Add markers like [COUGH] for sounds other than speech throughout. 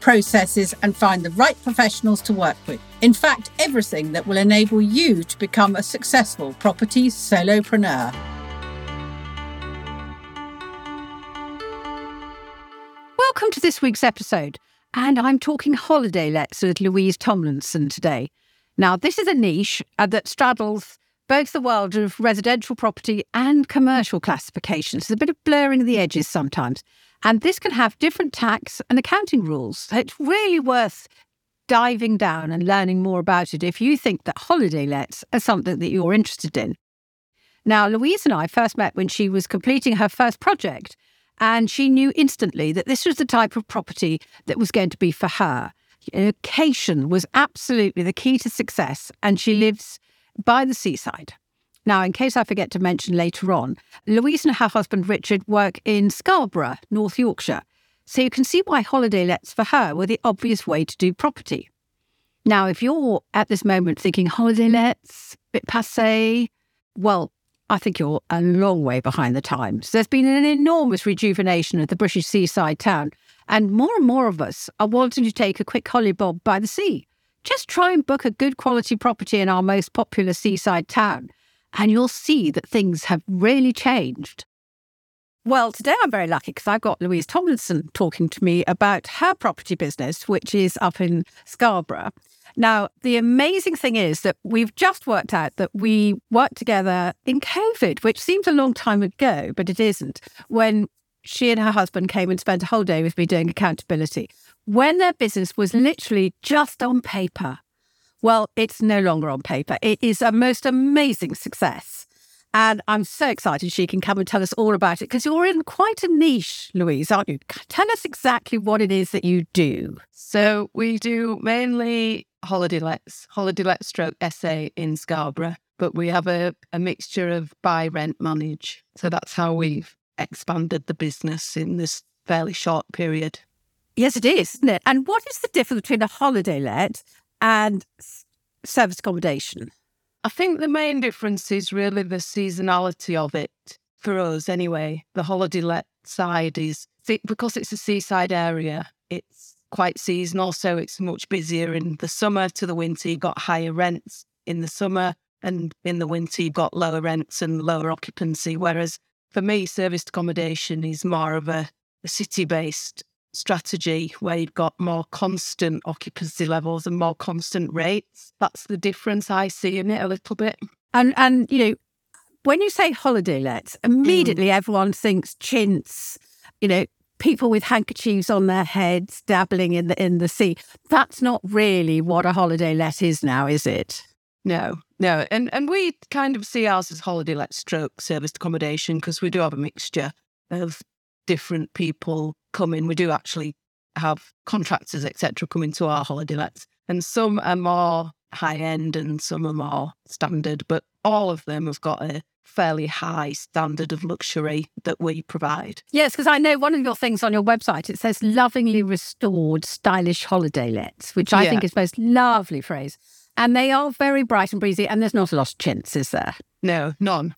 processes, and find the right professionals to work with. In fact, everything that will enable you to become a successful property solopreneur. Welcome to this week's episode, and I'm talking holiday lets with Louise Tomlinson today. Now, this is a niche uh, that straddles both the world of residential property and commercial classifications. There's a bit of blurring of the edges sometimes. And this can have different tax and accounting rules. So it's really worth diving down and learning more about it if you think that holiday lets are something that you're interested in. Now, Louise and I first met when she was completing her first project, and she knew instantly that this was the type of property that was going to be for her. Location was absolutely the key to success, and she lives by the seaside. Now, in case I forget to mention later on, Louise and her husband Richard work in Scarborough, North Yorkshire. So you can see why holiday lets for her were the obvious way to do property. Now, if you're at this moment thinking holiday lets, bit passe, well, I think you're a long way behind the times. There's been an enormous rejuvenation of the British seaside town, and more and more of us are wanting to take a quick holiday by the sea. Just try and book a good quality property in our most popular seaside town, and you'll see that things have really changed. Well, today I'm very lucky because I've got Louise Tomlinson talking to me about her property business, which is up in Scarborough. Now, the amazing thing is that we've just worked out that we worked together in COVID, which seems a long time ago, but it isn't, when she and her husband came and spent a whole day with me doing accountability when their business was literally just on paper. Well, it's no longer on paper. It is a most amazing success. And I'm so excited she can come and tell us all about it because you're in quite a niche, Louise, aren't you? Tell us exactly what it is that you do. So we do mainly holiday lets, holiday let stroke SA in Scarborough, but we have a, a mixture of buy, rent, manage. So that's how we've expanded the business in this fairly short period. Yes, it is, isn't it? And what is the difference between a holiday let and service accommodation? I think the main difference is really the seasonality of it for us, anyway. The holiday let side is because it's a seaside area, it's quite seasonal, so it's much busier in the summer to the winter. You've got higher rents in the summer, and in the winter, you've got lower rents and lower occupancy. Whereas for me, serviced accommodation is more of a, a city based strategy where you've got more constant occupancy levels and more constant rates. That's the difference I see in it a little bit. And and you know, when you say holiday lets, immediately mm. everyone thinks chintz, you know, people with handkerchiefs on their heads dabbling in the in the sea. That's not really what a holiday let is now, is it? No, no. And and we kind of see ours as holiday let stroke serviced accommodation because we do have a mixture of different people come in. We do actually have contractors, etc., come into our holiday lets, and some are more high end and some are more standard, but all of them have got a fairly high standard of luxury that we provide. Yes, because I know one of your things on your website, it says lovingly restored stylish holiday lets, which I yeah. think is the most lovely phrase. And they are very bright and breezy, and there's not a lot of chintz, is there? No, none.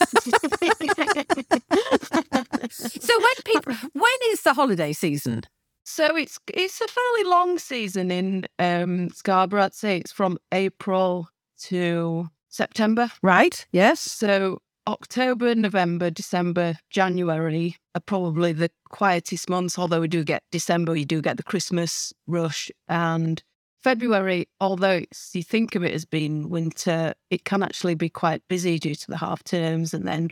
[LAUGHS] so when people when is the holiday season? So it's it's a fairly long season in um, Scarborough. I'd say it's from April to September. Right. Yes. So October, November, December, January are probably the quietest months. Although we do get December, you do get the Christmas rush, and February, although you think of it as being winter, it can actually be quite busy due to the half terms and then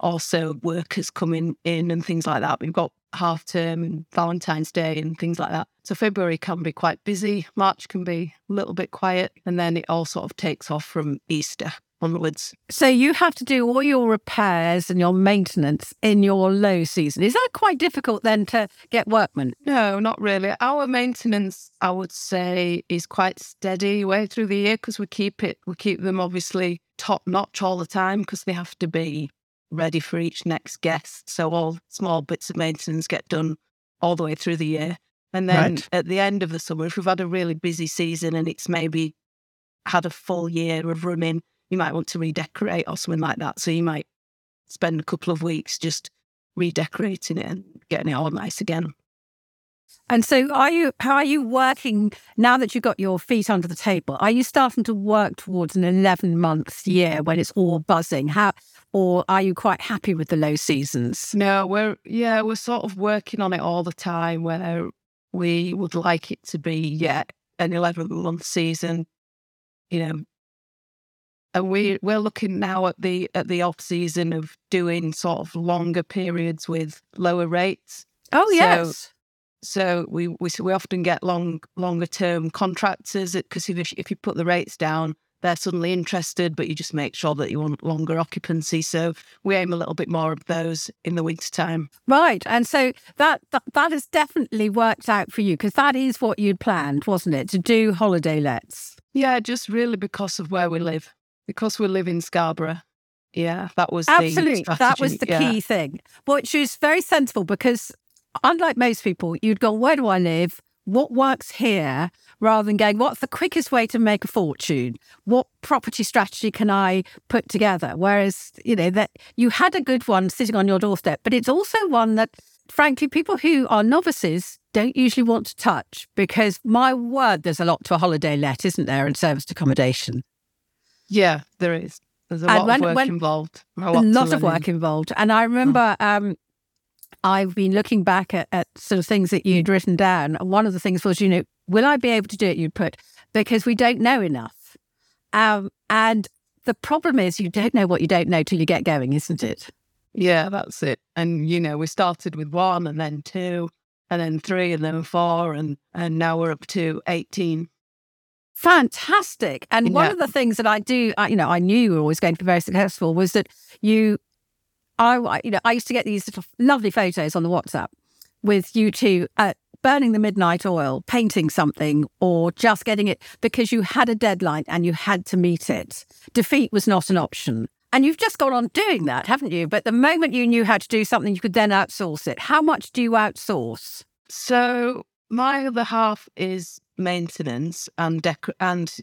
also workers coming in and things like that. We've got half term and Valentine's Day and things like that. So February can be quite busy. March can be a little bit quiet. And then it all sort of takes off from Easter. onwards. So you have to do all your repairs and your maintenance in your low season. Is that quite difficult then to get workmen? No, not really. Our maintenance, I would say, is quite steady way through the year because we keep it, we keep them obviously top notch all the time because they have to be ready for each next guest. So all small bits of maintenance get done all the way through the year. And then Right. at the end of the summer, if we've had a really busy season and it's maybe had a full year of running, you might want to redecorate or something like that. So you might spend a couple of weeks just redecorating it and getting it all nice again. And so are you how are you working now that you've got your feet under the table? Are you starting to work towards an 11 month year when it's all buzzing? How or are you quite happy with the low seasons? No, we're yeah, we're sort of working on it all the time where we would like it to be, yeah, an eleven month season, you know. And we we're looking now at the at the off season of doing sort of longer periods with lower rates. Oh yes. So we we so we often get long longer term contractors because if you- if you put the rates down, they're suddenly interested, but you just make sure that you want longer occupancy. So we aim a little bit more of those in the winter time. Right. And so that that, that has definitely worked out for you because that is what you'd planned, wasn't it? To do holiday lets. Yeah, just really because of where we live, because we live in Scarborough. Yeah, that was the Absolutely. That was the yeah. key thing, which is very sensible because, unlike most people, you'd go, Where do I live? What works here? Rather than going, What's the quickest way to make a fortune? What property strategy can I put together? Whereas, you know, that you had a good one sitting on your doorstep, but it's also one that, frankly, people who are novices don't usually want to touch because, my word, there's a lot to a holiday let, isn't there, in serviced accommodation? Yeah, there is. There's a And lot when- of work when- involved. A a lot, to lot of work involved. And I remember um, I've been looking back at, at sort of things that you'd written down. And one of the things was, you know, will I be able to do it? You'd put, because we don't know enough. Um, and the problem is you don't know what you don't know till you get going, isn't it? Yeah, that's it. And you know, we started with one, and then two, and then three, and then four, and and now we're up to eighteen. Fantastic. And one of the things that I do, I, you know, I knew you were always going to be very successful was that you, I, you know, I used to get these of lovely photos on the WhatsApp with you two burning the midnight oil, painting something, or just getting it because you had a deadline and you had to meet it. Defeat was not an option. And you've just gone on doing that, haven't you? But the moment you knew how to do something, you could then outsource it. How much do you outsource? So my other half is maintenance and dec- and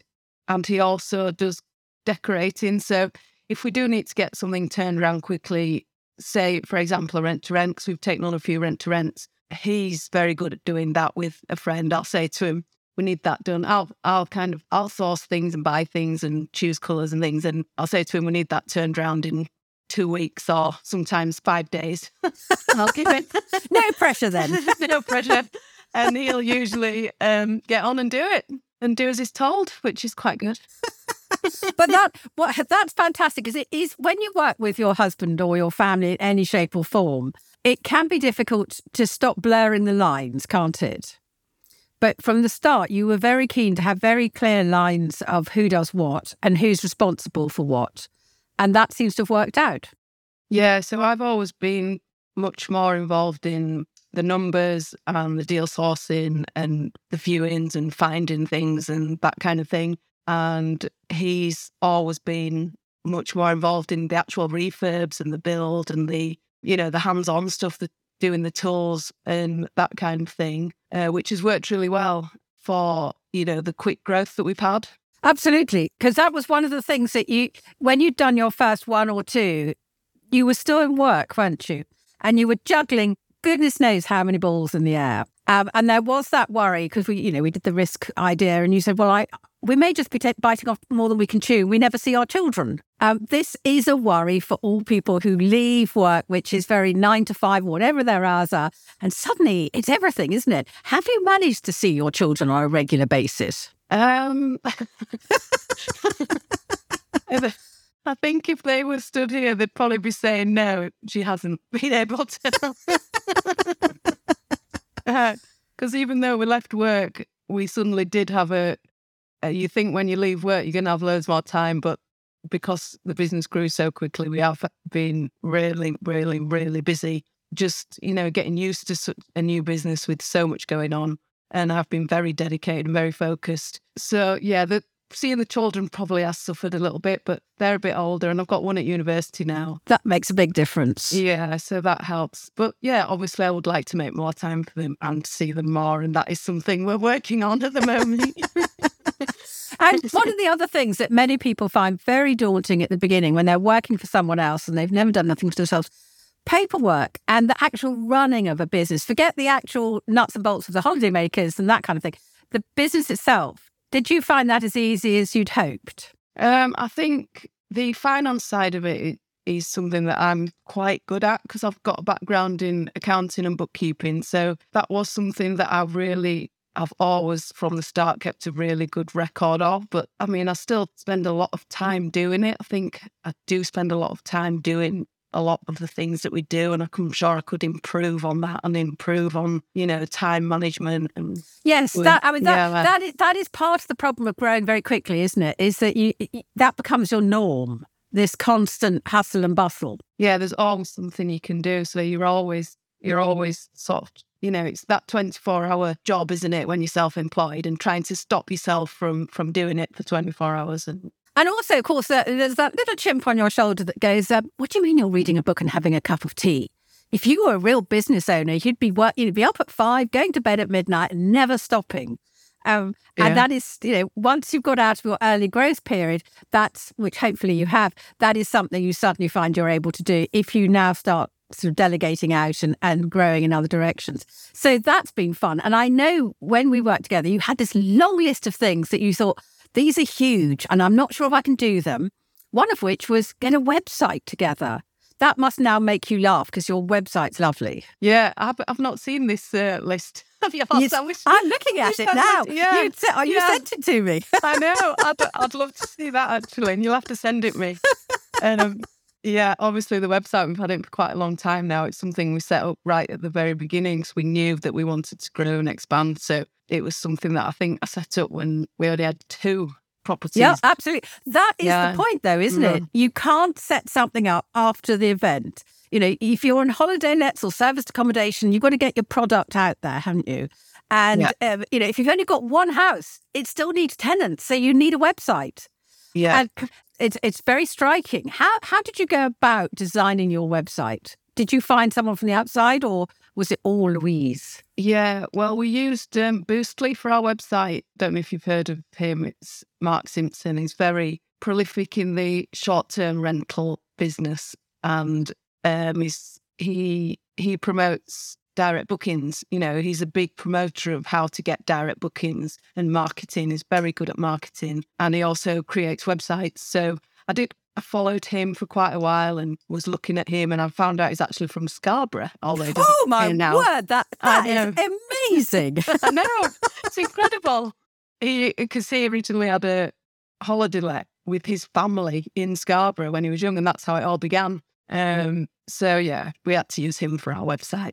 and he also does decorating. So if we do need to get something turned around quickly, say for example a rent to rent, because we've taken on a few rent to rents, he's very good at doing that with a friend. I'll say to him, "We need that done." I'll I'll kind of I'll things and buy things and choose colours and things, and I'll say to him, "We need that turned around in." Two weeks or sometimes five days. [LAUGHS] I'll give it [LAUGHS] No pressure then. [LAUGHS] no pressure. And he'll usually um, get on and do it and do as he's told, which is quite good. But that what that's fantastic because it is when you work with your husband or your family in any shape or form it can be difficult to stop blurring the lines can't it but from the start you were very keen to have very clear lines of who does what and who's responsible for what and that seems to have worked out Yeah, so I've always been much more involved in the numbers and the deal sourcing and the viewings and finding things and that kind of thing. And he's always been much more involved in the actual refurbs and the build and the, you know, the hands on stuff, the doing the tools and that kind of thing, uh, which has worked really well for, you know, the quick growth that we've had. absolutely because that was one of the things that you when you'd done your first one or two you were still in work weren't you and you were juggling goodness knows how many balls in the air. Um, and there was that worry because we, you know, we did the risk idea, and you said, "Well, I we may just be t- biting off more than we can chew. We never see our children." Um, this is a worry for all people who leave work, which is very nine to five, whatever their hours are, and suddenly it's everything, isn't it? Have you managed to see your children on a regular basis? Um, [LAUGHS] [LAUGHS] I think if they were stood here, they'd probably be saying, no, she hasn't [LAUGHS] been able to. Because even though we left work, we suddenly did have a, a. You think when you leave work, you're going to have loads more time, but because the business grew so quickly, we have been really, really, really busy. Just you know, getting used to such a new business with so much going on, and I've been very dedicated and very focused. So yeah, the seeing the children probably has suffered a little bit, but they're a bit older, and I've got one at university now. That makes a big difference. Yeah, so that helps. But yeah, obviously, I would like to make more time for them and see them more, and that is something we're working on at the moment. [LAUGHS] [LAUGHS] And one of the other things that many people find very daunting at the beginning when they're working for someone else and they've never done nothing for themselves paperwork and the actual running of a business. Forget the actual nuts and bolts of the holidaymakers and that kind of thing. The business itself. Did you find that as easy as you'd hoped? Um, I think the finance side of it is something that I'm quite good at because I've got a background in accounting and bookkeeping. So that was something that I really I've always from the start kept a really good record of. But I mean, I still spend a lot of time doing it. I think I do spend a lot of time doing a lot of the things that we do and I'm sure I could improve on that and improve on you know time management and yes that I mean that yeah, that is that is part of the problem of growing very quickly isn't it? Is that you that becomes your norm this constant hustle and bustle. Yeah there's always something you can do so you're always you're always sort of you know it's that 24 hour job isn't it when you're self-employed and trying to stop yourself from from doing it for 24 hours and and also of course uh, there's that little chimp on your shoulder that goes uh, what do you mean you're reading a book and having a cup of tea if you were a real business owner you'd be work, you'd be up at five going to bed at midnight and never stopping um, yeah. And that is, you know, once you've got out of your early growth period, that's which hopefully you have, that is something you suddenly find you're able to do if you now start sort of delegating out and, and growing in other directions. So that's been fun. And I know when we worked together, you had this long list of things that you thought, these are huge and I'm not sure if I can do them. One of which was get a website together. That must now make you laugh because your website's lovely. Yeah, I've, I've not seen this uh, list [LAUGHS] of yours. Yes, I am looking at it now. Yeah, you, oh, you yeah. sent it to me. [LAUGHS] I know. I'd, I'd love to see that actually, and you'll have to send it me. [LAUGHS] And um, yeah, obviously the website we've had it for quite a long time now. It's something we set up right at the very beginning, so we knew that we wanted to grow and expand. So it was something that I think I set up when we already had two properties. Yeah, absolutely. That is yeah. the point, though, isn't it? You can't set something up after the event. You know, if you're on holiday lets or serviced accommodation, you've got to get your product out there, haven't you? And yeah. um, you know, if you've only got one house, it still needs tenants, so you need a website. Yeah. And it's it's very striking. How how did you go about designing your website? Did you find someone from the outside, or was it all Louise? Yeah, well, we used um, Boostly for our website. Don't know if you've heard of him. It's Mark Simpson. He's very prolific in the short-term rental business, and um, he's, he he promotes direct bookings. You know, he's a big promoter of how to get direct bookings and marketing. He's very good at marketing. And he also creates websites. So I did I followed him for quite a while and was looking at him, and I found out he's actually from Scarborough. Although oh my now. word, that that is amazing! [LAUGHS] I know it's incredible. He because he originally had a holiday let with his family in Scarborough when he was young, and that's how it all began. Um, so yeah, we had to use him for our website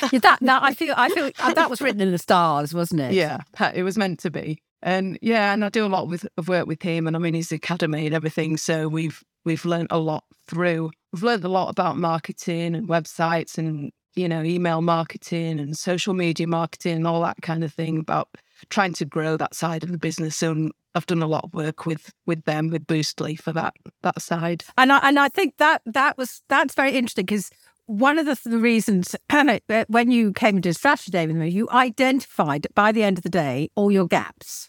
that that I feel I feel uh, that was written in the stars, wasn't it? Yeah, it was meant to be. And yeah, and I do a lot with of work with him, and I'm in his academy and everything. So we've we've learned a lot through. We've learned a lot about marketing and websites and you know email marketing and social media marketing and all that kind of thing about trying to grow that side of the business. And I've done a lot of work with with them with Boostly for that that side. And I and I think that that was that's very interesting because one of the, the reasons [CLEARS THROAT] when you came into strategy day with me, you identified by the end of the day all your gaps,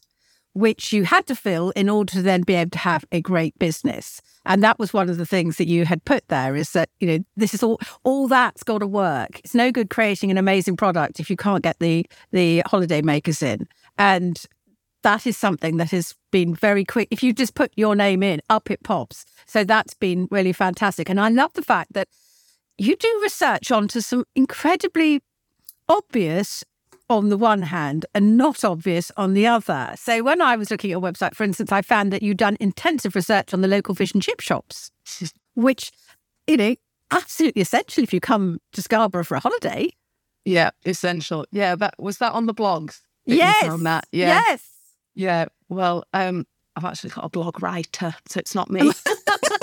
which you had to fill in order to then be able to have a great business. And that was one of the things that you had put there is that, you know, this is all all that's got to work. It's no good creating an amazing product if you can't get the the holiday makers in. And that is something that has been very quick. If you just put your name in, up it pops. So that's been really fantastic. And I love the fact that you do research onto some incredibly obvious on the one hand and not obvious on the other. So when I was looking at your website, for instance, I found that you'd done intensive research on the local fish and chip shops, [LAUGHS] which, you know, absolutely essential if you come to Scarborough for a holiday. Yeah, essential. Yeah, that was that on the blogs. Yes. On that. Yeah. Yes. Yeah. Well, um, I've actually got a blog writer, so it's not me. [LAUGHS] [LAUGHS]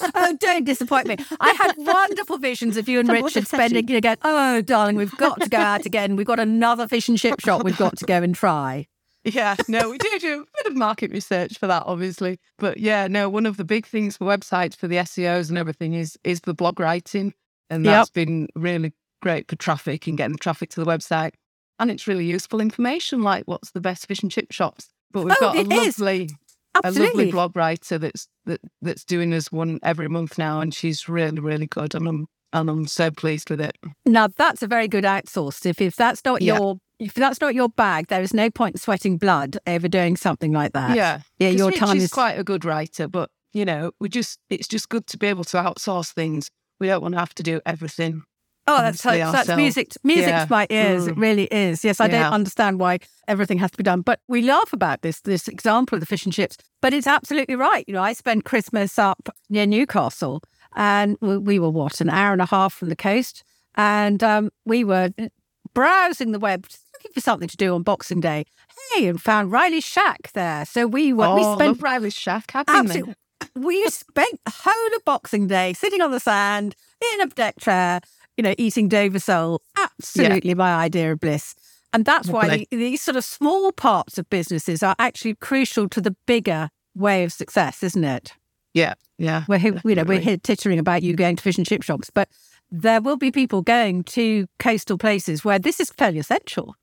[LAUGHS] oh, don't disappoint me. I had [LAUGHS] wonderful visions of you and Richard spending you again. Oh, darling, we've got to go out again. We've got another fish and chip shop we've got to go and try. Yeah, no, we do do a bit of market research for that, obviously. But yeah, no, one of the big things for websites for the SEOs and everything is is the blog writing, and that's yep. been really great for traffic and getting the traffic to the website. And it's really useful information, like what's the best fish and chip shops. But we've oh, got a lovely, a lovely blog writer that's that, that's doing us one every month now, and she's really, really good. And I'm and I'm so pleased with it. Now that's a very good outsource. If if that's not yeah. your if that's not your bag, there is no point sweating blood over doing something like that. Yeah, yeah. Your Rich time is is quite a good writer, but you know, we just it's just good to be able to outsource things. We don't want to have to do everything. Oh, that's that's music. Music yeah. to my ears. Mm. It really is. Yes, I yeah. don't understand why everything has to be done, but we laugh about this this example of the fish and chips. But it's absolutely right. You know, I spent Christmas up near Newcastle, and we were what an hour and a half from the coast, and um, we were browsing the web looking for something to do on Boxing Day. Hey, and found Riley's Shack there. So we were, oh, we spent Riley's Shack. Absolutely, we spent the whole of Boxing Day sitting on the sand in a deck chair, you know, eating Dover sole. Absolutely yeah. my idea of bliss. And that's why the, these sort of small parts of businesses are actually crucial to the bigger way of success, isn't it? Yeah, yeah. We're you know we're here tittering about you going to fish and chip shops, but there will be people going to coastal places where this is fairly essential.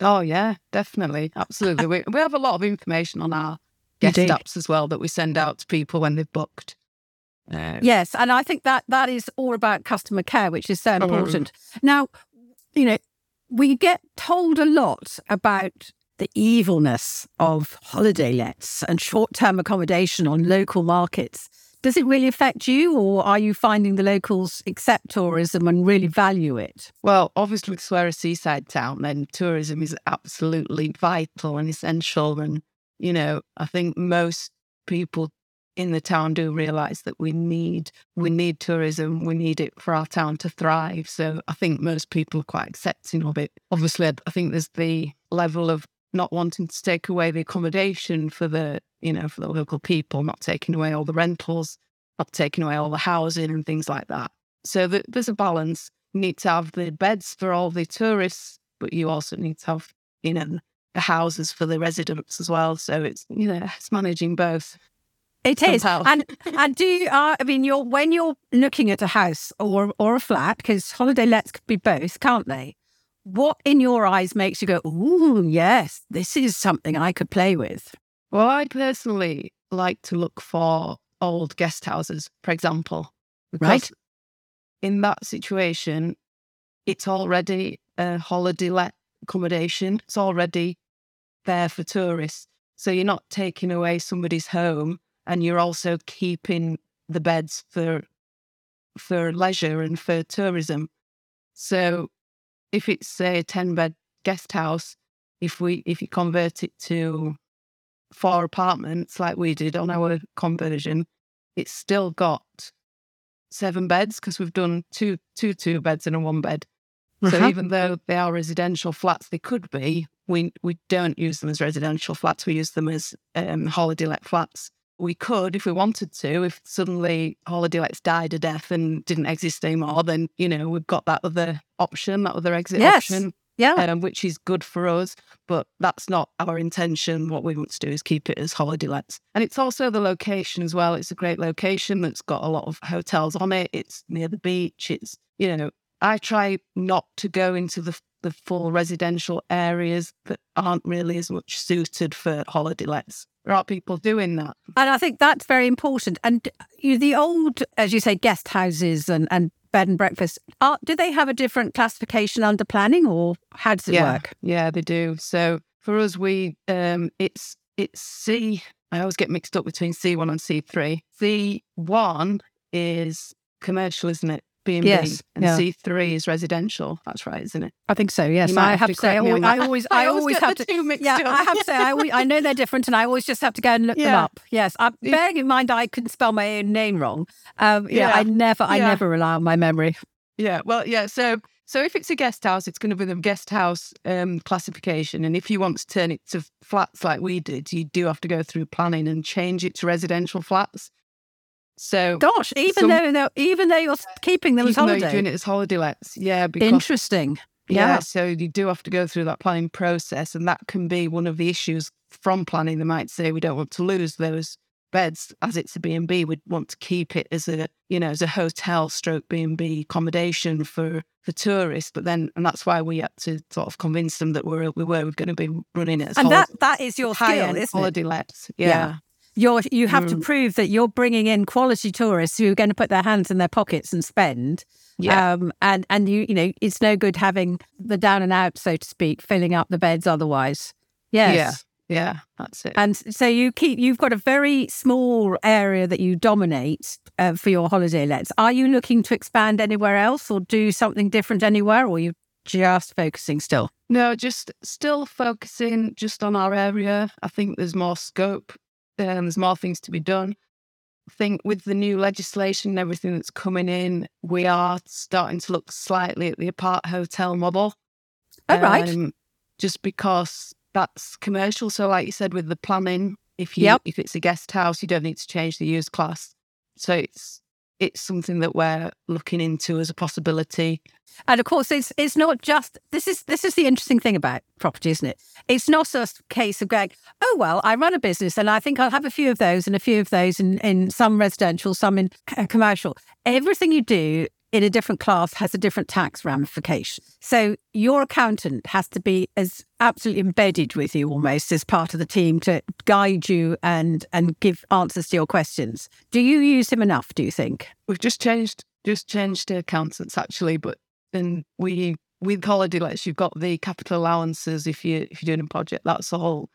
Oh yeah, definitely, absolutely. we we have a lot of information on our [LAUGHS] guest apps as well that we send out to people when they've booked. Uh, yes, and I think that that is all about customer care, which is so oh, important. Now, you know, we get told a lot about the evilness of holiday lets and short-term accommodation on local markets. Does it really affect you, or are you finding the locals accept tourism and really value it? Well, obviously, because we're a seaside town, then tourism is absolutely vital and essential. And, you know, I think most people in the town do realize that we need we need tourism we need it for our town to thrive so i think most people are quite accepting of it obviously i think there's the level of not wanting to take away the accommodation for the you know, for the local people, not taking away all the rentals, not taking away all the housing and things like that. So the, there's a balance. You need to have the beds for all the tourists, but you also need to have, you know, the houses for the residents as well. So it's, you know, it's managing both. It is, and and do you? Uh, I mean, you're when you're looking at a house or or a flat because holiday lets could be both, can't they? What in your eyes makes you go, "Ooh, yes, this is something I could play with"? Well, I personally like to look for old guest houses, for example. Right. In that situation, it's already a holiday let accommodation. It's already there for tourists. So you're not taking away somebody's home and you're also keeping the beds for for leisure and for tourism. So if it's say a 10 bed guest house, if we if you convert it to four apartments like we did on our conversion, it's still got seven beds because we've done two two two beds and a one bed. So uh-huh. even though they are residential flats, they could be. We we don't use them as residential flats. We use them as um, holiday let flats. We could, if we wanted to, if suddenly holiday lets died a death and didn't exist anymore, then you know we've got that other option, that other exit yes. option yeah. Um, which is good for us, but that's not our intention. What we want to do is keep it as holiday lets. And it's also the location as well. It's a great location that's got a lot of hotels on it. It's near the beach. It's, you know, I try not to go into the the full residential areas that aren't really as much suited for holiday lets. There are people doing that. And I think that's very important. And you, the old, as you say, guest houses and, and bed and breakfast. Are, do they have a different classification under planning, or how does it yeah, work? Yeah, they do. So for us, we um, it's it's C. I always get mixed up between C one and C three. C one is commercial, isn't it? B and B, and C three is residential. That's right, isn't it? I think so. Yes, I have, have to say, I always, I always, [LAUGHS] I always have to. yeah, up. I have to say, I, always, I know they're different, and I always just have to go and look yeah. them up. Yes, I'm, bearing in mind I can spell my own name wrong. Um, yeah, yeah, I never, I never rely on my memory. Yeah, well, yeah. So So if it's a guest house, it's going to be the guest house um, classification. And if you want to turn it to flats like we did, you do have to go through planning and change it to residential flats. So gosh, even some, though even though you're keeping them as holiday, you're doing it as holiday lets, yeah. Because, Interesting. Yeah. yeah. So you do have to go through that planning process, and that can be one of the issues from planning. They might say we don't want to lose those beds as it's a B&B. We'd want to keep it as a you know as a hotel stroke B&B accommodation for for tourists. But then, and that's why we had to sort of convince them that we're we were going to be running it as and that that is your skill, isn't holiday it? lets. yeah. yeah you're you have mm. to prove that you're bringing in quality tourists who are going to put their hands in their pockets and spend. Yeah. Um, and and you you know it's no good having the down and out so to speak filling up the beds otherwise. Yes. Yeah. Yeah, that's it. And so you keep you've got a very small area that you dominate uh, for your holiday lets. Are you looking to expand anywhere else or do something different anywhere, or are you just focusing still? No, just still focusing just on our area. I think there's more scope um, there's more things to be done. I think with the new legislation and everything that's coming in, we are starting to look slightly at the apart hotel model. Oh, um, right. Just because that's commercial. So, like you said, with the planning, if you yep. if it's a guest house, you don't need to change the use class. So it's it's something that we're looking into as a possibility. And of course, it's it's not just this is this is the interesting thing about property, isn't it? It's not just a case of going, oh well, I run a business and I think I'll have a few of those and a few of those in, in some residential, some in uh, commercial. Everything you do in a different class has a different tax ramification. So your accountant has to be as absolutely embedded with you almost as part of the team to guide you and and give answers to your questions. Do you use him enough, do you think? We've just changed just changed to accountants actually, but then we with holiday lets you've got the capital allowances if you if you're doing a project. That's all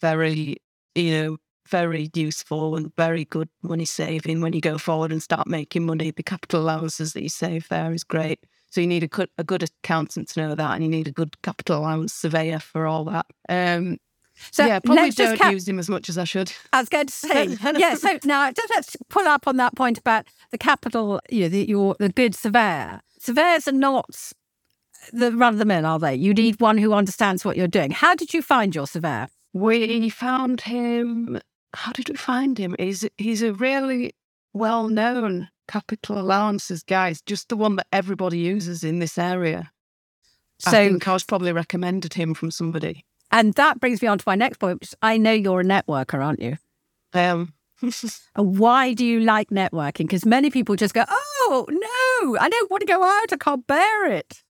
very you know very useful and very good money saving when you go forward and start making money. The capital allowances that you save there is great. So you need a good, a good accountant to know that, and you need a good capital allowance surveyor for all that. Um, so yeah, probably don't cap- use him as much as I should. I was going to [LAUGHS] say, yeah. So [LAUGHS] now just let's pull up on that point about the capital, you know, the, your the good surveyor. Surveyors are not the run of the mill, are they? You need one who understands what you're doing. How did you find your surveyor? We found him how did we find him? He's he's a really well known capital allowances guy. It's just the one that everybody uses in this area. So I think I was probably recommended him from somebody. And that brings me on to my next point, which I know you're a networker, aren't you? Um [LAUGHS] why do you like networking? Because many people just go, Oh no, I don't want to go out, I can't bear it.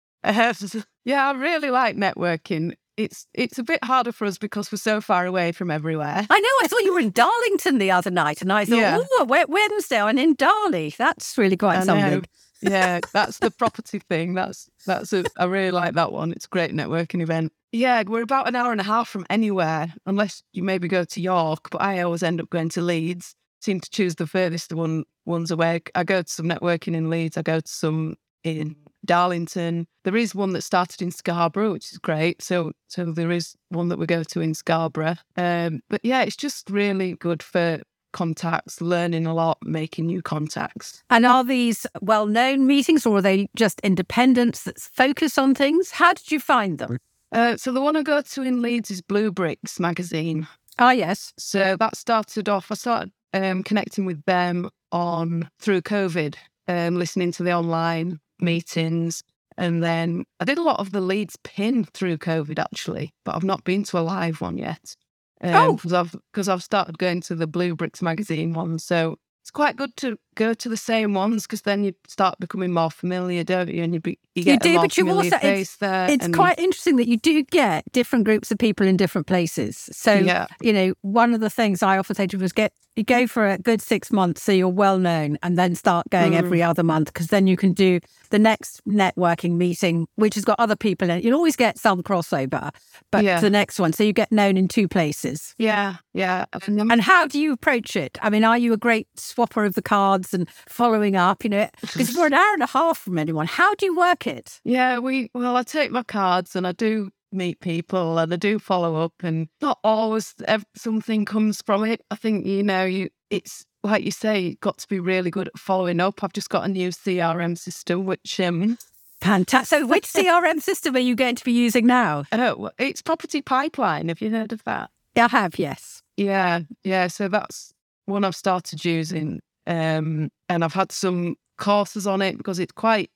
[LAUGHS] yeah, I really like networking it's it's a bit harder for us because we're so far away from everywhere. I know. I thought you were in Darlington the other night, and I thought, yeah. oh, Wednesday, and in Darley. That's really quite I something. Know. yeah, [LAUGHS] that's the property thing. That's that's a, I really like that one. It's a great networking event. Yeah, we're about an hour and a half from anywhere, unless you maybe go to York. But I always end up going to Leeds. Seem to choose the furthest one ones away. I go to some networking in Leeds. I go to some in Darlington. There is one that started in Scarborough, which is great. So, so there is one that we go to in Scarborough. Um, but yeah, it's just really good for contacts, learning a lot, making new contacts. And are these well known meetings or are they just independents that focus on things? How did you find them? Uh, so the one I go to in Leeds is Blue Bricks magazine. Ah, yes. So that started off, I started um, connecting with them on through COVID, um, listening to the online meetings. And then I did a lot of the Leeds PIN through COVID actually, but I've not been to a live one yet. Um, oh, because I've because I've started going to the Blue Bricks magazine one, so it's quite good to go to the same ones because then you start becoming more familiar, don't you? And you, be, you get you do, but you also it's, there. It's and... quite interesting that you do get different groups of people in different places. So yeah. you know, one of the things I often say to people is get you go for a good six months so you're well known and then start going mm. every other month because then you can do the next networking meeting which has got other people in it. You'll always get some crossover but yeah. the next one. So you get known in two places. Yeah yeah and how do you approach it? I mean are you a great swapper of the cards and following up you know? Because we're an hour and a half from anyone. How do you work it? Yeah we well i take my cards and i do meet people and I do follow up and not always something comes from it. I think, you know, you it's like you say, you've got to be really good at following up. I've just got a new CRM system, which um Fantastic. So, [LAUGHS] which CRM system are you going to be using now? Oh, it's Property Pipeline. Have you heard of that? I have, yes. Yeah, yeah. So that's one I've started using, um, and I've had some courses on it because it's quite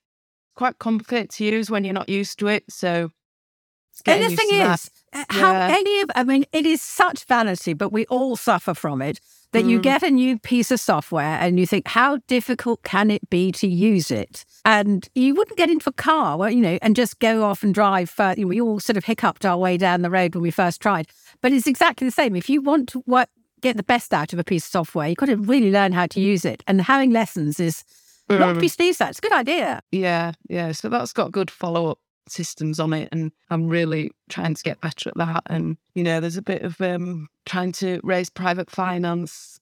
quite complicated to use when you're not used to it. So, and the thing is, that. how yeah. any of I mean, it is such vanity, but we all suffer from it that mm. you get a new piece of software and you think, how difficult can it be to use it? And you wouldn't get into a car, well, you know, and just go off and drive. Further. We all sort of hiccuped our way down the road when we first tried. But it's exactly the same. If you want to work, get the best out of a piece of software, you've got to really learn how to use it. And having lessons is mm. not to be sneezed at. It's a good idea. Yeah, yeah. So that's got good follow up systems on it and I'm really trying to get better at that and you know there's a bit of um trying to raise private finance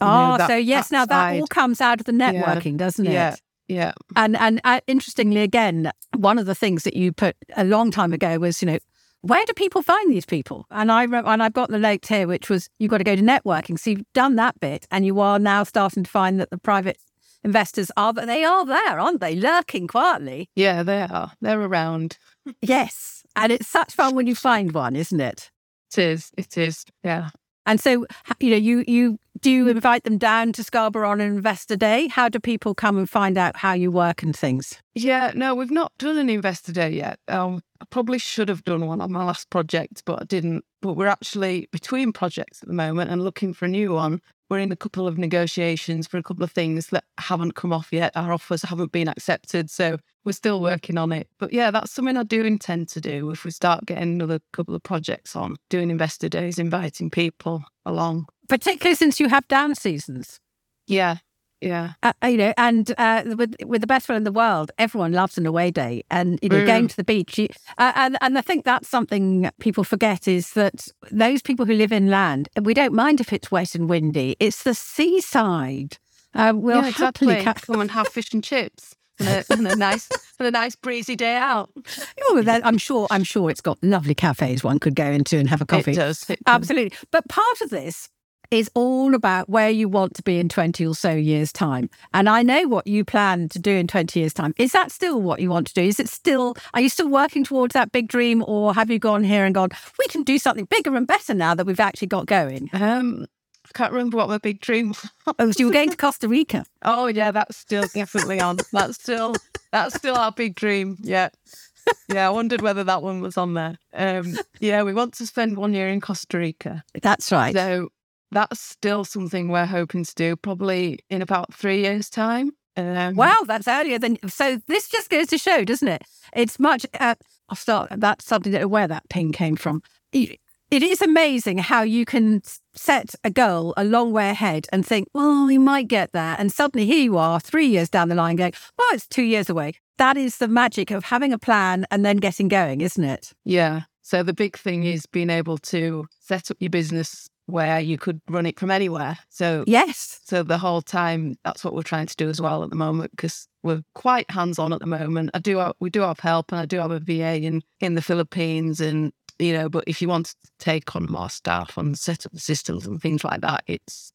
oh know, that, so yes that now side. that all comes out of the networking yeah. doesn't it yeah yeah and and uh, interestingly again one of the things that you put a long time ago was you know where do people find these people? And I and I've got the note here, which was you've got to go to networking. So you've done that bit, and you are now starting to find that the private investors are, but they are there, aren't they? Lurking quietly. Yeah, they are. They're around. yes. And it's such fun when you find one, isn't it? It is. It is. Yeah. And so, you know, you you do you invite them down to Scarborough on an investor day. How do people come and find out how you work and things? Yeah, no, we've not done an investor day yet. Um, I probably should have done one on my last project, but I didn't. But we're actually between projects at the moment and looking for a new one we're in a couple of negotiations for a couple of things that haven't come off yet. Our offers haven't been accepted. So we're still working on it. But yeah, that's something I do intend to do if we start getting another couple of projects on, doing investor days, inviting people along. Particularly since you have down seasons. Yeah. Yeah, uh, you know, and uh, with with the best friend in the world, everyone loves an away day, and you know, mm. going to the beach. You, uh, and and I think that's something people forget is that those people who live inland, we don't mind if it's wet and windy. It's the seaside. Uh, we'll yeah, exactly. Ca- come and have fish and chips. And a, and a, nice and a nice breezy day out. [LAUGHS] Oh, I'm sure. I'm sure it's got lovely cafes one could go into and have a coffee. It does. It does. Absolutely. But part of this is all about where you want to be in 20 or so years' time. And I know what you plan to do in 20 years' time. Is that still what you want to do? Is it still, are you still working towards that big dream or have you gone here and gone, we can do something bigger and better now that we've actually got going? Um, I can't remember what my big dream was. Oh, so you were going to Costa Rica? [LAUGHS] oh, yeah, that's still definitely on. That's still, that's still our big dream. Yeah. yeah, I wondered whether that one was on there. Um, yeah, we want to spend one year in Costa Rica. That's right. So that's still something we're hoping to do probably in about three years' time. Um, wow, that's earlier than. So this just goes to show, doesn't it? It's much. Uh, I'll start. That's something that where that ping came from. It is amazing how you can set a goal a long way ahead and think, well, we might get there. And suddenly here you are, three years down the line, going, well, it's two years away. That is the magic of having a plan and then getting going, isn't it? Yeah. So the big thing is being able to set up your business where you could run it from anywhere. So yes, so the whole time that's what we're trying to do as well at the moment because we're quite hands on at the moment. I do have, we do have help and I do have a VA in in the Philippines and you know, but if you want to take on more staff and set up the systems and things like that, it's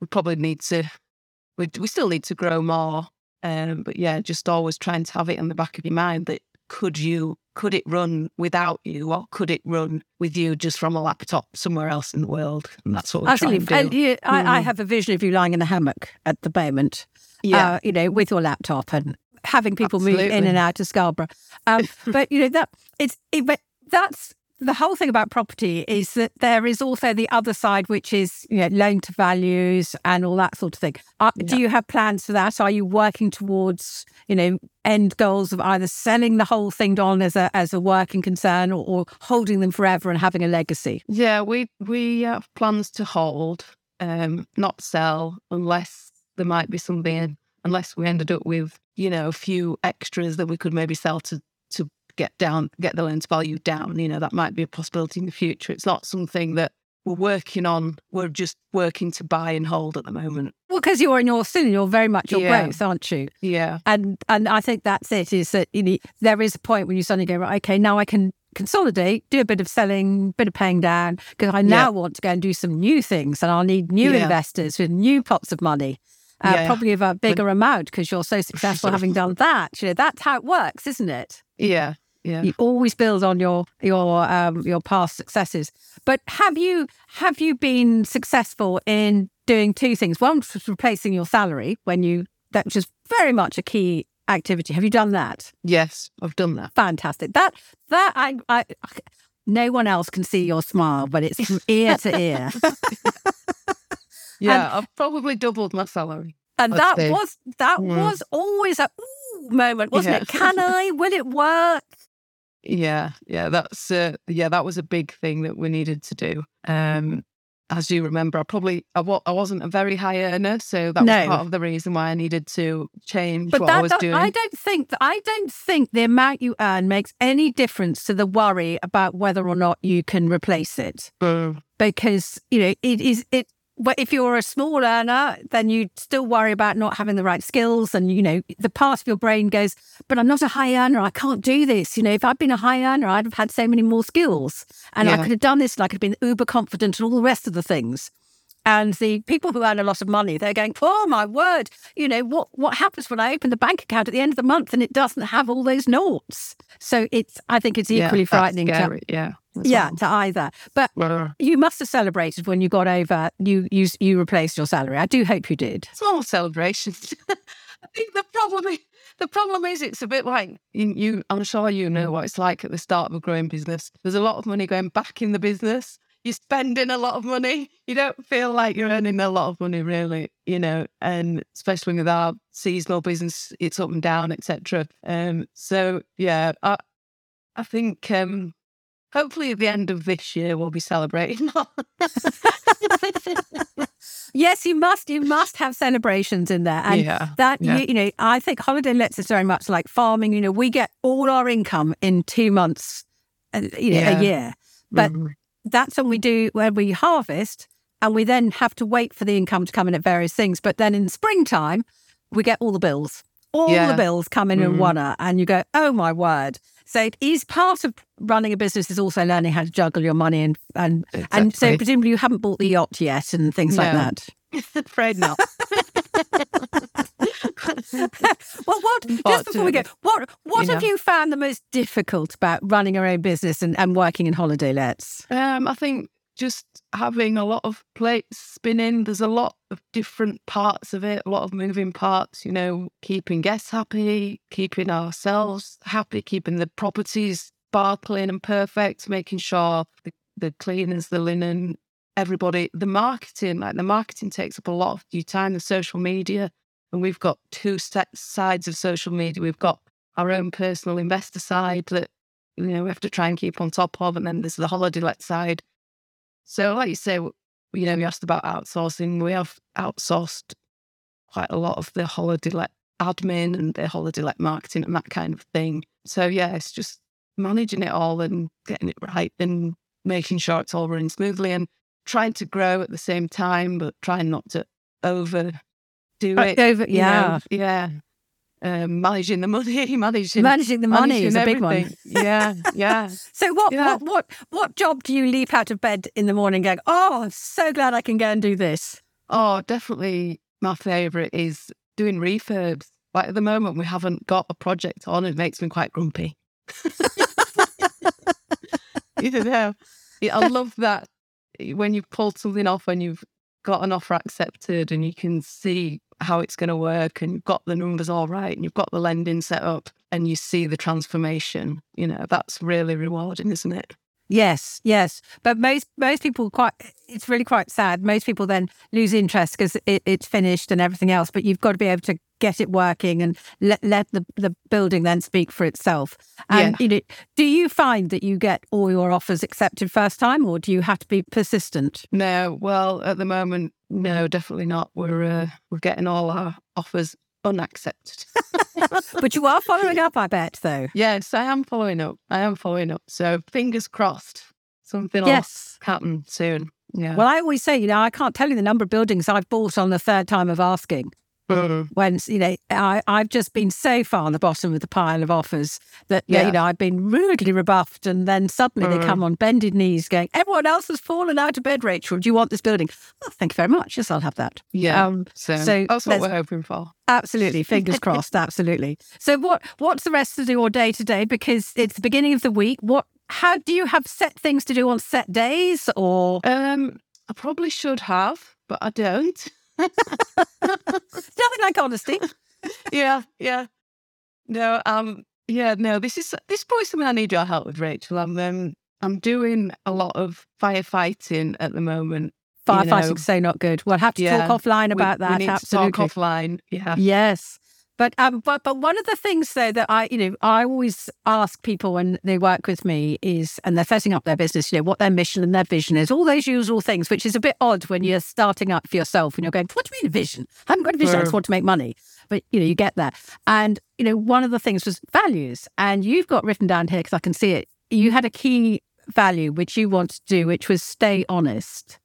we probably need to we we still need to grow more. Um, but yeah, just always trying to have it in the back of your mind that could you could it run without you or could it run with you just from a laptop somewhere else in the world and that's what we're Absolutely. trying to do. You, I, mm. I, have a vision of you lying in a hammock at the moment yeah uh, you know with your laptop and having people Absolutely. move in and out of Scarborough um, [LAUGHS] but you know that it's it, but that's the whole thing about property is that there is also the other side, which is you know, loan to values and all that sort of thing. Are, yeah. Do you have plans for that? Are you working towards you know end goals of either selling the whole thing on as a as a working concern or, or holding them forever and having a legacy? Yeah, we we have plans to hold, um, not sell unless there might be something. Unless we ended up with you know a few extras that we could maybe sell to get down, get the lens value down. You know, that might be a possibility in the future. It's not something that we're working on. We're just working to buy and hold at the moment. Well, because you're in your sin, you're very much your yeah. growth, aren't you? Yeah. And and I think that's it. Is that you know there is a point when you suddenly go right, okay, now I can consolidate, do a bit of selling, bit of paying down, because I now yeah. want to go and do some new things, and I'll need new yeah. investors with new pots of money. uh, probably of a bigger amount because you're so [LAUGHS] successful having done that. You know, that's how it works, isn't it? Yeah. Yeah. You always build on your your um, your past successes. But have you have you been successful in doing two things? One was replacing your salary when you that was very much a key activity. Have you done that? Yes, I've done that. Fantastic. That that I, I no one else can see your smile, but it's from ear to ear. Yeah, I've probably doubled my salary. And I'd that say. was that Mm. was always a ooh moment, wasn't it? Can I? Will it work? Yeah, yeah, that's uh, yeah, that was a big thing that we needed to do. Um, as you remember, I probably I, wasn't a very high earner, so that No. was part of the reason why I needed to change But what I was don't- doing. I don't think that I don't think the amount you earn makes any difference to the worry about whether or not you can replace it. Mm, Because, you know, it is it but if you're a small earner, then you still worry about not having the right skills. And, you know, the part of your brain goes, but I'm not a high earner. I can't do this. You know, if I'd been a high earner, I'd have had so many more skills and I could have done this and I could have been uber confident and all the rest of the things. And the people who earn a lot of money, they're going, oh my word, you know, what, what happens when I open the bank account at the end of the month and it doesn't have all those noughts? So it's, I think it's equally that's frightening to, yeah. yeah, well. to either. But Well, uh, you must have celebrated when you got over, you, you, you replaced your salary. I do hope you did. small celebrations. [LAUGHS] I think the problem is the problem is it's a bit like you, you. I'm sure you know mm. what it's like at the start of a growing business. There's a lot of money going back in the business. You're spending a lot of money. You don't feel like you're earning a lot of money, really. You know, and especially with our seasonal business, it's up and down, etc. Um, so yeah, I, I think um, hopefully at the end of this year we'll be celebrating. [LAUGHS] Yes, you must. You must have celebrations in there, and yeah, that yeah. you, you know, I think holiday lets us very much like farming. You know, we get all our income in two months, uh, you know, Yeah. a year. But Mhm. That's when we do when we harvest, and we then have to wait for the income to come in at various things. But then in springtime, we get all the bills. All Yeah. the bills come in in Mhm. one, and you go, "Oh my word!" So it is part of running a business is also learning how to juggle your money and and and so presumably you haven't bought the yacht yet and things like No. that. [LAUGHS] afraid not. [LAUGHS] [LAUGHS] well, what just before we go, what what have know. you found the most difficult about running your own business and, and working in holiday lets? Um, I think just having a lot of plates spinning. There's a lot of different parts of it, a lot of moving parts. You know, keeping guests happy, keeping ourselves happy, keeping the properties sparkling and perfect, making sure the, the cleaners, the linen, everybody, the marketing. Like the marketing takes up a lot of your time. The social media, and we've got two sides of social media. We've got our own personal investor side that you know we have to try and keep on top of, and then there's the holiday let side. So, like you say, you know, you asked about outsourcing. We have outsourced quite a lot of the holiday let admin and the holiday let marketing and that kind of thing. So, yeah, it's just managing it all and getting it right and making sure it's all running smoothly and trying to grow at the same time, but trying not to overdo it. Over, you know, yeah, yeah. Um, managing the money, [LAUGHS] managing [LAUGHS] managing the money is a managing big one. Yeah, yeah. [LAUGHS] So what, Yeah. what what what job do you leap out of bed in the morning going, oh, I'm so glad I can go and do this? Oh, definitely my favourite is doing refurbs. Like at the moment, we haven't got a project on. It makes me quite grumpy. you know, Yeah, I love that when you've pulled something off and you've got an offer accepted and you can see how it's going to work and you've got the numbers all right and you've got the lending set up and you see the transformation. You know, that's really rewarding, isn't it? Yes, yes. But most most people quite it's really quite sad. Most people then lose interest because it, it's finished and everything else. But you've got to be able to get it working and let let the, the building then speak for itself. And Yeah. you know, do you find that you get all your offers accepted first time, or do you have to be persistent? No, well, at the moment, no, definitely not. We're uh, we're getting all our offers unaccepted. [LAUGHS] but you are following up, I bet, though. yes, I am following up. I am following up. So fingers crossed, something will Yes. happen soon. Yeah. Well, I always say, you know, I can't tell you the number of buildings I've bought on the third time of asking. Mhm. when you know I, I've just been so far on the bottom of the pile of offers that Yeah. you know I've been rudely rebuffed, and then suddenly they Mm. come on bended knees, going, "Everyone else has fallen out of bed, Rachel. Do you want this building? Oh, thank you very much. Yes, I'll have that. Yeah. Um, so, so that's what we're hoping for. absolutely. Fingers [LAUGHS] crossed. Absolutely. So what what's the rest of your day today? Because it's the beginning of the week. What? How do you have set things to do on set days, or Um, I probably should have, but I don't. [LAUGHS] [LAUGHS] nothing like honesty? yeah, yeah. No, um, yeah, no. This is this is probably something I need your help with, Rachel. I'm um, I'm doing a lot of firefighting at the moment. you know. So not good. We'll have to Yeah, talk offline about we that. need absolutely. to talk offline. Yeah, Yes. But um, but but one of the things though that I you know I always ask people when they work with me is and they're setting up their business you know what their mission and their vision is all those usual things which is a bit odd when you're starting up for yourself and you're going what do you mean a vision? I haven't got a vision I just want to make money. But you know you get there and you know one of the things was values. And you've got written down here because I can see it you had a key value which you want to do which was stay honest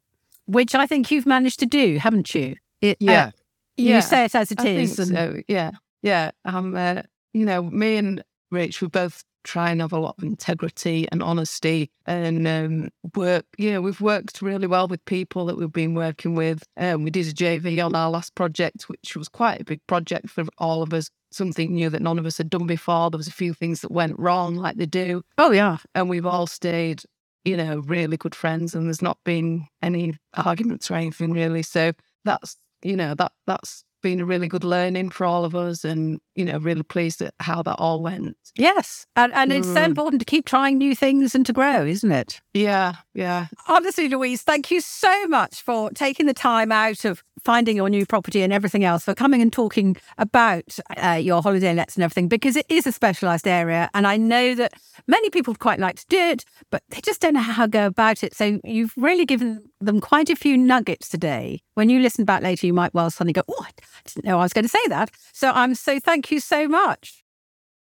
which I think you've managed to do haven't you? It, uh, yeah. You Yeah, say it as it I is, and so. Yeah, yeah. Um, uh, you know, me and Rich, we both try and have a lot of integrity and honesty, and um, work. You know, we've worked really well with people that we've been working with. Um, we did a JV on our last project, which was quite a big project for all of us. Something new that none of us had done before. There was a few things that went wrong, like they do, oh yeah, and we've all stayed. You know, really good friends, and there's not been any arguments or anything really. So that's you know that that's been a really good learning for all of us and you know really pleased at how that all went yes, and and it's so Mm. important to keep trying new things and to grow, isn't it? yeah yeah Honestly, Louise, thank you so much for taking the time out of finding your new property and everything else, for coming and talking about uh, your holiday lets and everything, because it is a specialised area. And I know that many people quite like to do it, but they just don't know how to go about it. So you've really given them quite a few nuggets today. When you listen back later, you might well suddenly go, Oh, I didn't know I was going to say that. So I'm so thank you so much.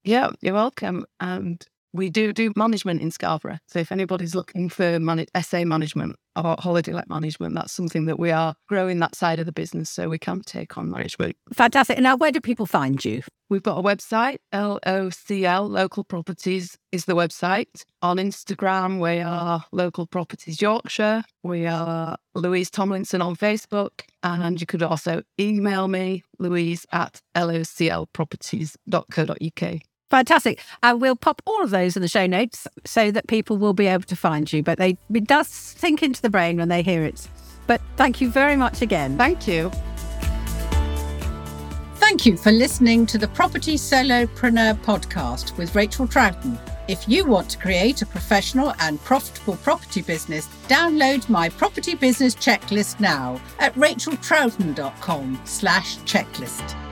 yeah you're welcome and we do do management in Scarborough so if anybody's looking for man- SA management or holiday let management that's something that we are growing that side of the business so we can take on management Fantastic. Now, where do people find you? We've got a website, LOCL, Local Properties is the website. On Instagram, we are LOCL Properties Yorkshire. We are Louise Tomlinson on Facebook. And you could also email me, louise at loclproperties.co.uk. Fantastic. And we'll pop all of those in the show notes so that people will be able to find you. But they it does sink into the brain when they hear it. But thank you very much again. Thank you. Thank you for listening to the Property Solopreneur podcast with Rachel Troughton. If you want to create a professional and profitable property business, download my property business checklist now at racheltroughton.com slash checklist.